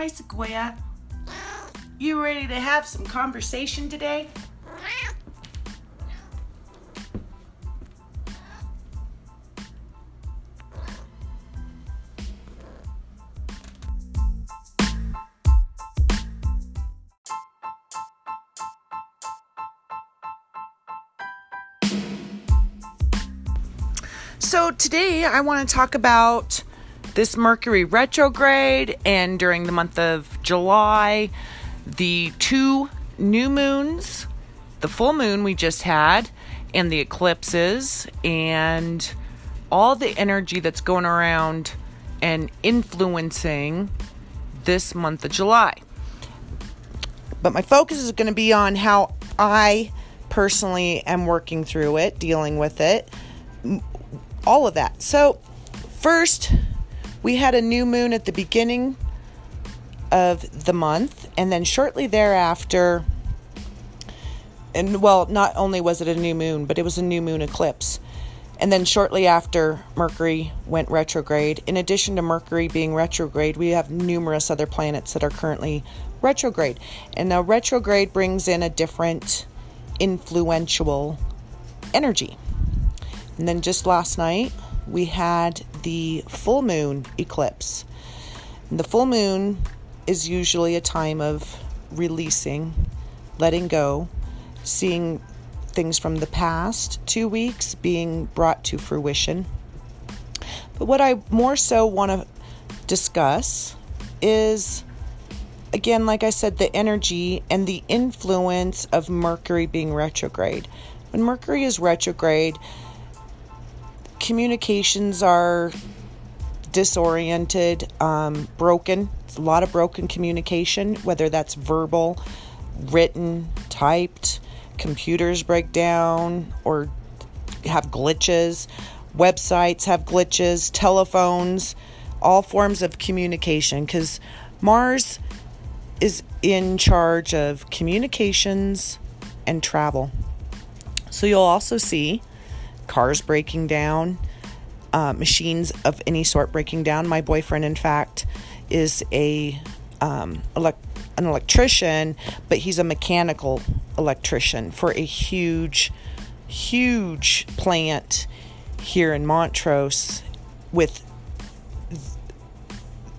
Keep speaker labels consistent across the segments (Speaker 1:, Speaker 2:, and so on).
Speaker 1: Hi, Sequoia. You ready to have some conversation today? So, today I want to talk about this Mercury retrograde and during the month of July, the two new moons, the full moon we just had, and the eclipses, and all the energy that's going around and influencing this month of July. But my focus is going to be on how I personally am working through it, dealing with it, all of that. So, first, we had a new moon at the beginning of the month, and then shortly thereafter, and well, not only was it a new moon, but it was a new moon eclipse. And then shortly after, Mercury went retrograde. In addition to Mercury being retrograde, we have numerous other planets that are currently retrograde. And now, retrograde brings in a different influential energy. And then just last night, we had the full moon eclipse. And the full moon is usually a time of releasing, letting go, seeing things from the past two weeks being brought to fruition. But what I more so want to discuss is, again, like I said, the energy and the influence of Mercury being retrograde. When Mercury is retrograde, communications are disoriented, um, broken. It's a lot of broken communication, whether that's verbal, written, typed, computers break down or have glitches, websites have glitches, telephones, all forms of communication because Mars is in charge of communications and travel. So you'll also see cars breaking down, uh, machines of any sort breaking down. My boyfriend, in fact, is a um, elect- an electrician, but he's a mechanical electrician for a huge, huge plant here in Montrose with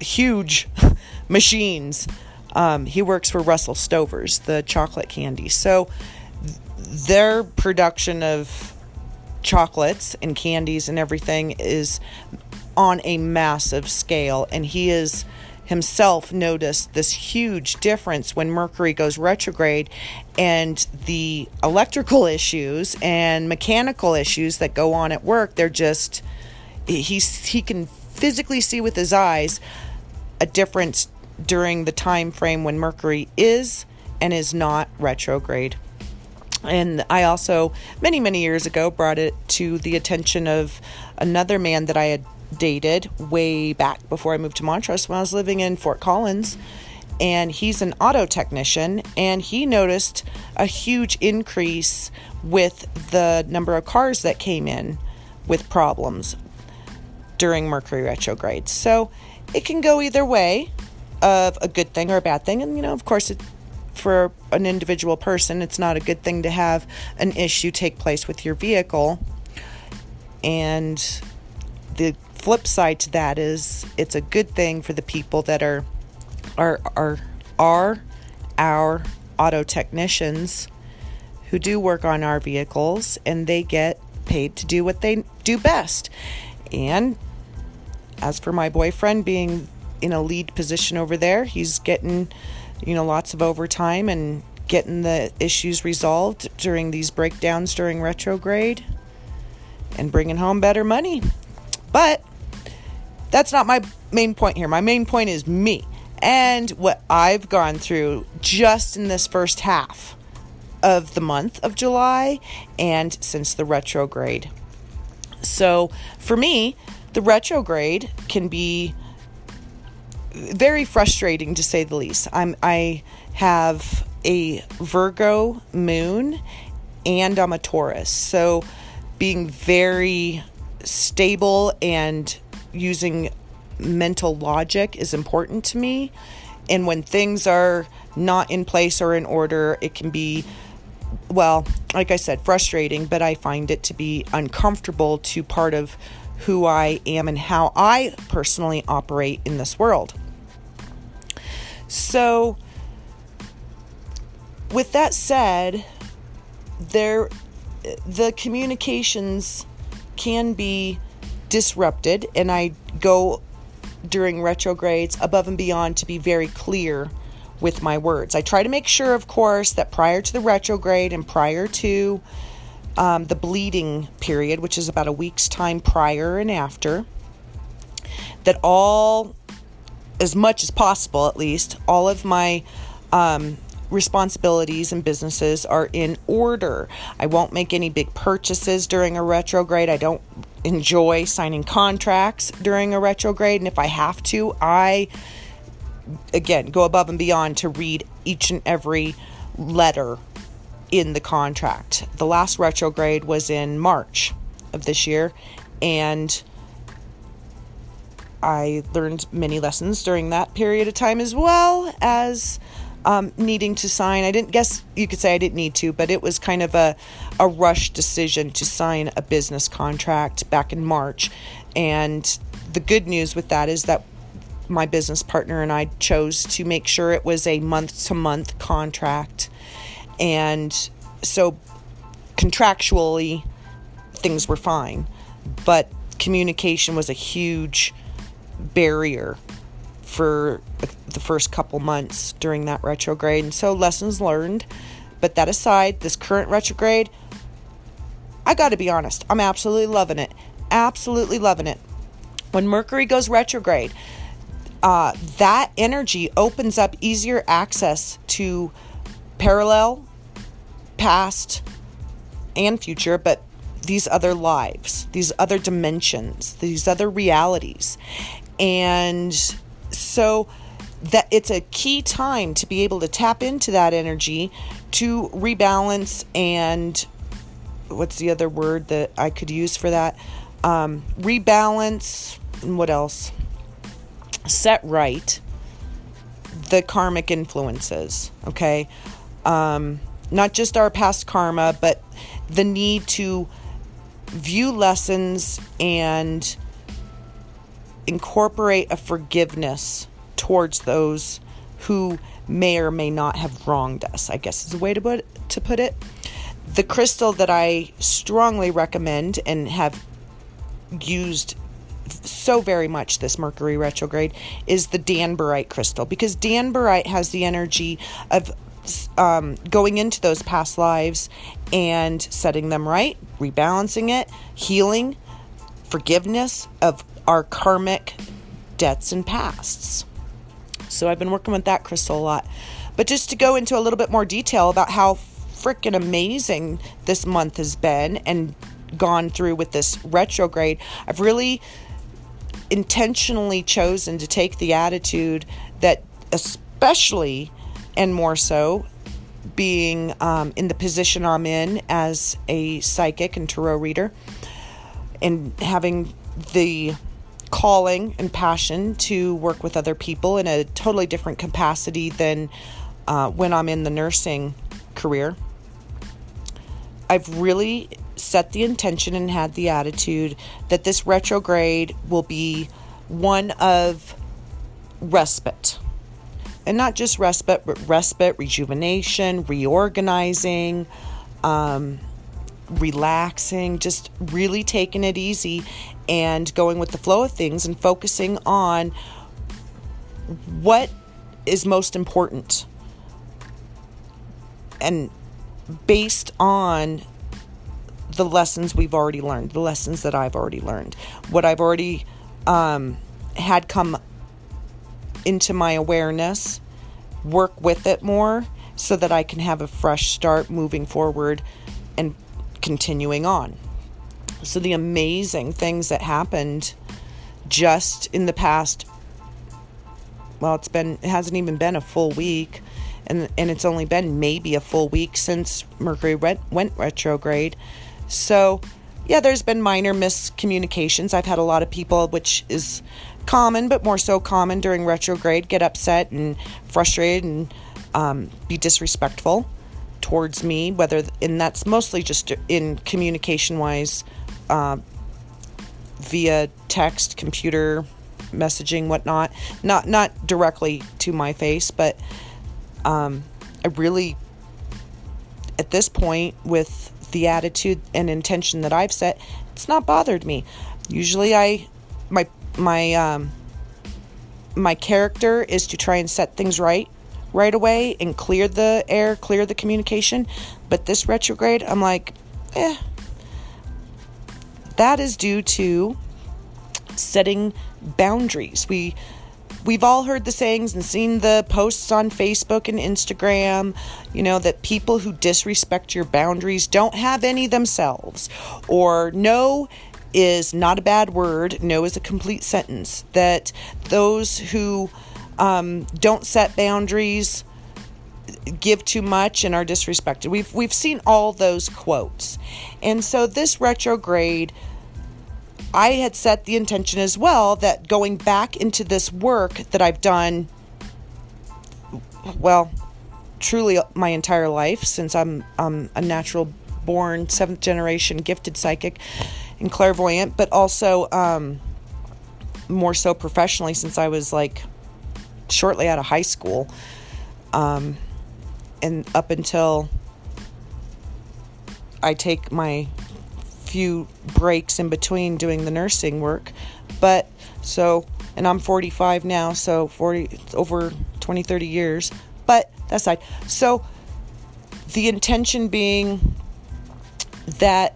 Speaker 1: huge machines. Um, he works for Russell Stover's, the chocolate candy. So their production of chocolates and candies and everything is on a massive scale and he is himself noticed this huge difference when Mercury goes retrograde and the electrical issues and mechanical issues that go on at work they're just he's he can physically see with his eyes a difference during the time frame when Mercury is and is not retrograde. And I also, many, many years ago, brought it to the attention of another man that I had dated way back before I moved to Montrose when I was living in Fort Collins. And he's an auto technician, and he noticed a huge increase with the number of cars that came in with problems during Mercury retrograde. So it can go either way of a good thing or a bad thing. And, you know, of course, it for an individual person, it's not a good thing to have an issue take place with your vehicle. And the flip side to that is it's a good thing for the people that are are are are our auto technicians who do work on our vehicles and they get paid to do what they do best. And as for my boyfriend being in a lead position over there, he's getting you know, lots of overtime and getting the issues resolved during these breakdowns during retrograde and bringing home better money. But that's not my main point here. My main point is me and what I've gone through just in this first half of the month of July and since the retrograde. So for me, the retrograde can be very frustrating to say the least. I'm I have a Virgo moon and I'm a Taurus. So being very stable and using mental logic is important to me and when things are not in place or in order, it can be, well, like I said, frustrating, but I find it to be uncomfortable to part of who I am and how I personally operate in this world. So, with that said, there the communications can be disrupted and I go during retrogrades above and beyond to be very clear with my words. I try to make sure, of course, that prior to the retrograde and prior to um, the bleeding period, which is about a week's time prior and after, that all, as much as possible at least, all of my um, responsibilities and businesses are in order. I won't make any big purchases during a retrograde. I don't enjoy signing contracts during a retrograde. And if I have to, I again go above and beyond to read each and every letter in the contract. The last retrograde was in March of this year, and I learned many lessons during that period of time as well as um, needing to sign. I didn't guess you could say I didn't need to, but it was kind of a, a rush decision to sign a business contract back in March. And the good news with that is that my business partner and I chose to make sure it was a month to month contract. And so contractually, things were fine. But communication was a huge barrier for the first couple months during that retrograde. And so, lessons learned. But that aside, this current retrograde, I got to be honest, I'm absolutely loving it. Absolutely loving it. When Mercury goes retrograde, uh, that energy opens up easier access to parallel, past, and future, but these other lives, these other dimensions, these other realities. And so that it's a key time to be able to tap into that energy to rebalance and what's the other word that I could use for that? Um, rebalance and what else? Set right the karmic influences, okay? Um, not just our past karma, but the need to view lessons and incorporate a forgiveness towards those who may or may not have wronged us, I guess is a way to put, to put it. The crystal that I strongly recommend and have used so very much this Mercury retrograde is the Danburite crystal because Danburite has the energy of um, going into those past lives and setting them right, rebalancing it, healing, forgiveness of our karmic debts and pasts. So I've been working with that crystal a lot. But just to go into a little bit more detail about how freaking amazing this month has been and gone through with this retrograde, I've really intentionally chosen to take the attitude that, especially and more so, being um, in the position I'm in as a psychic and tarot reader, and having the calling and passion to work with other people in a totally different capacity than uh, when I'm in the nursing career. I've really set the intention and had the attitude that this retrograde will be one of respite. And not just respite, but respite, rejuvenation, reorganizing, um, relaxing, just really taking it easy and going with the flow of things and focusing on what is most important. And based on the lessons we've already learned, the lessons that I've already learned, what I've already um, had come into my awareness, work with it more so that I can have a fresh start moving forward and continuing on. So, the amazing things that happened just in the past, well, it's been, it hasn't even been a full week, and, and it's only been maybe a full week since Mercury went, went retrograde. So, yeah, there's been minor miscommunications. I've had a lot of people, which is common, but more so common during retrograde, get upset and frustrated and um, be disrespectful towards me, whether, and that's mostly just in communication wise, uh, via text, computer, messaging, whatnot. Not not directly to my face, but um, I really, at this point, with the attitude and intention that I've set, it's not bothered me. Usually, I my my um, my character is to try and set things right right away and clear the air, clear the communication. But this retrograde, I'm like, eh. That is due to setting boundaries. We we've all heard the sayings and seen the posts on Facebook and Instagram, you know, that people who disrespect your boundaries don't have any themselves. Or no is not a bad word, no is a complete sentence. That those who um, don't set boundaries give too much and are disrespected. We've we've seen all those quotes. And so this retrograde I had set the intention as well that going back into this work that I've done, well, truly my entire life since I'm um, a natural born seventh generation gifted psychic and clairvoyant, but also um, more so professionally since I was like shortly out of high school um, and up until I take my few breaks in between doing the nursing work. But so, and I'm 45 now, so 40, over 20, 30 years. But that's side. So the intention being that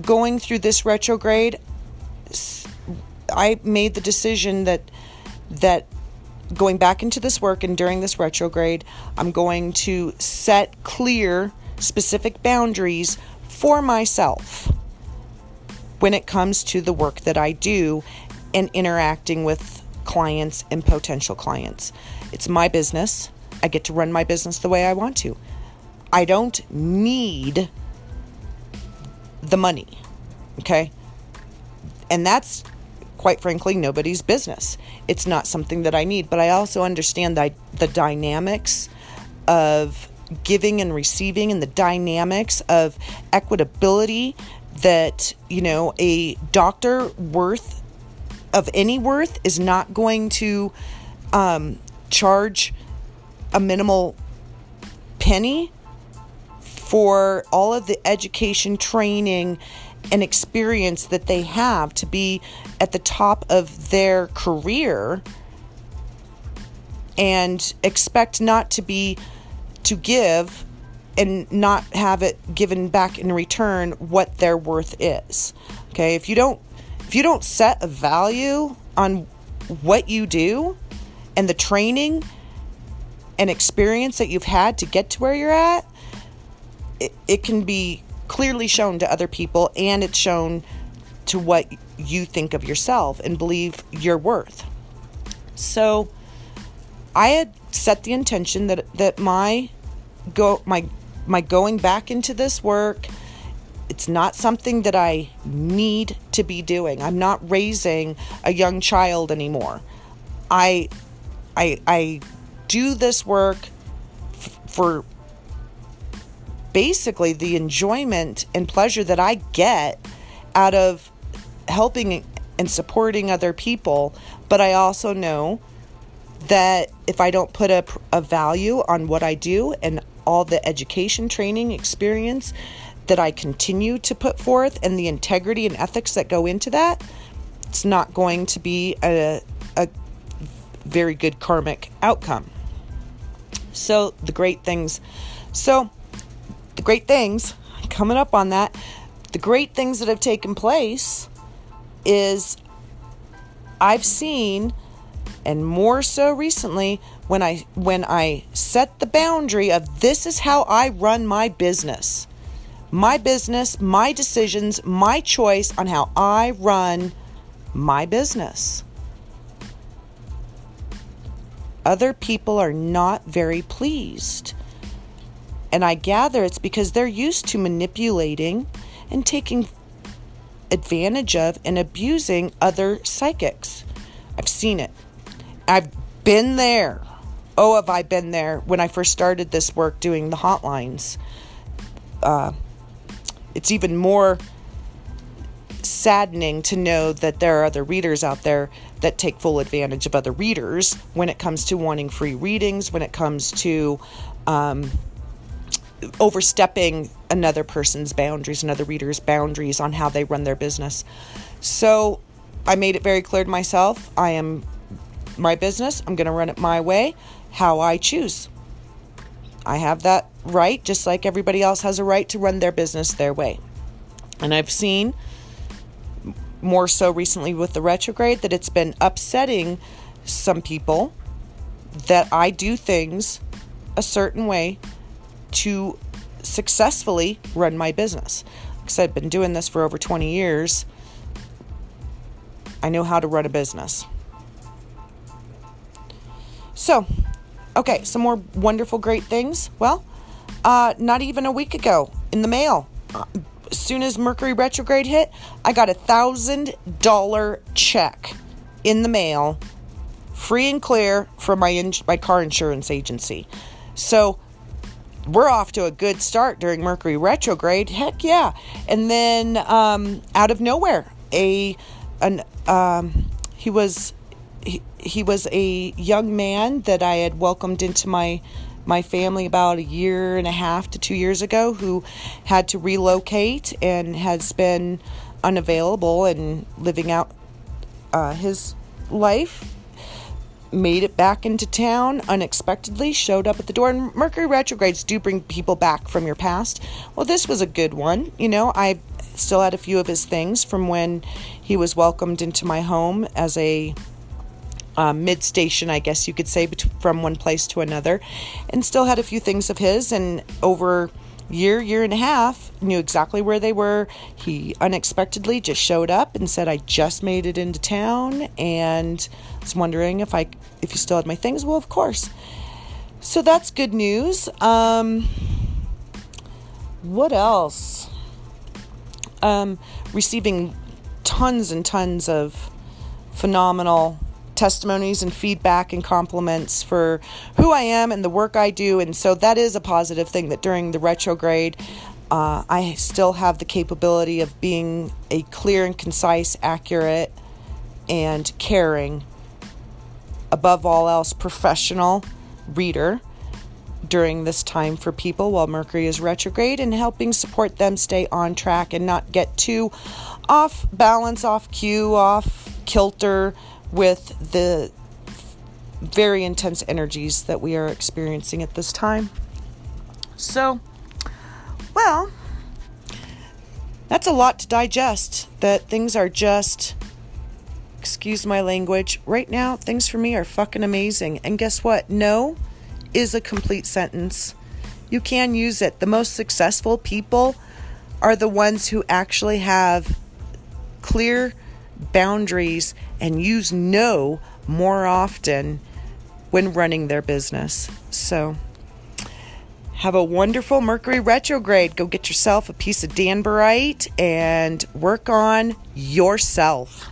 Speaker 1: going through this retrograde, I made the decision that that going back into this work and during this retrograde, I'm going to set clear, specific boundaries for myself when it comes to the work that I do and interacting with clients and potential clients. It's my business. I get to run my business the way I want to. I don't need the money. Okay? And that's quite frankly nobody's business. It's not something that I need, but I also understand the, the dynamics of giving and receiving and the dynamics of equitability that, you know, a doctor worth of any worth is not going to um, charge a minimal penny for all of the education, training, and experience that they have to be at the top of their career and expect not to be to give and not have it given back in return what their worth is. Okay? If you don't if you don't set a value on what you do and the training and experience that you've had to get to where you're at, it, it can be clearly shown to other people and it's shown to what you think of yourself and believe your worth. So I had set the intention that that my go my my going back into this work it's not something that I need to be doing. I'm not raising a young child anymore. I I I do this work f- for basically the enjoyment and pleasure that I get out of helping and supporting other people, but I also know that if I don't put a, a value on what I do and all the education, training, experience that I continue to put forth and the integrity and ethics that go into that, it's not going to be a, a very good karmic outcome. So, the great things. So, the great things coming up on that, the great things that have taken place is I've seen and more so recently when I when I set the boundary of this is how I run my business. My business, my decisions, my choice on how I run my business. Other people are not very pleased. And I gather it's because they're used to manipulating and taking advantage of and abusing other psychics. I've seen it. I've been there. Oh, have I been there when I first started this work doing the hotlines? Uh, it's even more saddening to know that there are other readers out there that take full advantage of other readers when it comes to wanting free readings, when it comes to um, overstepping another person's boundaries, another reader's boundaries on how they run their business. So I made it very clear to myself I am my business, I'm going to run it my way, how I choose. I have that right, just like everybody else has a right to run their business their way. And I've seen more so recently with the retrograde that it's been upsetting some people that I do things a certain way to successfully run my business. Because I've been doing this for over 20 years, I know how to run a business. So, okay, some more wonderful, great things. Well, uh, not even a week ago in the mail, uh, as soon as Mercury retrograde hit, I got a thousand dollar check in the mail, free and clear from my in- my car insurance agency. So we're off to a good start during Mercury retrograde. Heck yeah! And then um, out of nowhere, a an um, he was he, he was a young man that I had welcomed into my my family about a year and a half to two years ago who had to relocate and has been unavailable and living out uh, his life made it back into town unexpectedly, showed up at the door. And Mercury retrogrades do bring people back from your past. Well, this was a good one. You know, I still had a few of his things from when he was welcomed into my home as a uh, mid station, I guess you could say, from one place to another, and still had a few things of his. And over year, year and a half, knew exactly where they were. He unexpectedly just showed up and said, "I just made it into town," and was wondering if I if you still had my things. Well, of course. So that's good news. Um, what else? Um, receiving tons and tons of phenomenal testimonies and feedback and compliments for who I am and the work I do. And so that is a positive thing that during the retrograde, uh, I still have the capability of being a clear and concise, accurate, and caring, above all else, professional reader during this time for people while Mercury is retrograde and helping support them stay on track and not get too off balance, off cue, off kilter with the very intense energies that we are experiencing at this time. So, well, that's a lot to digest. That things are just, excuse my language, right now, things for me are fucking amazing. And guess what? No is a complete sentence. You can use it. The most successful people are the ones who actually have clear boundaries and use no more often when running their business. So, have a wonderful Mercury retrograde. Go get yourself a piece of Danburite and work on yourself.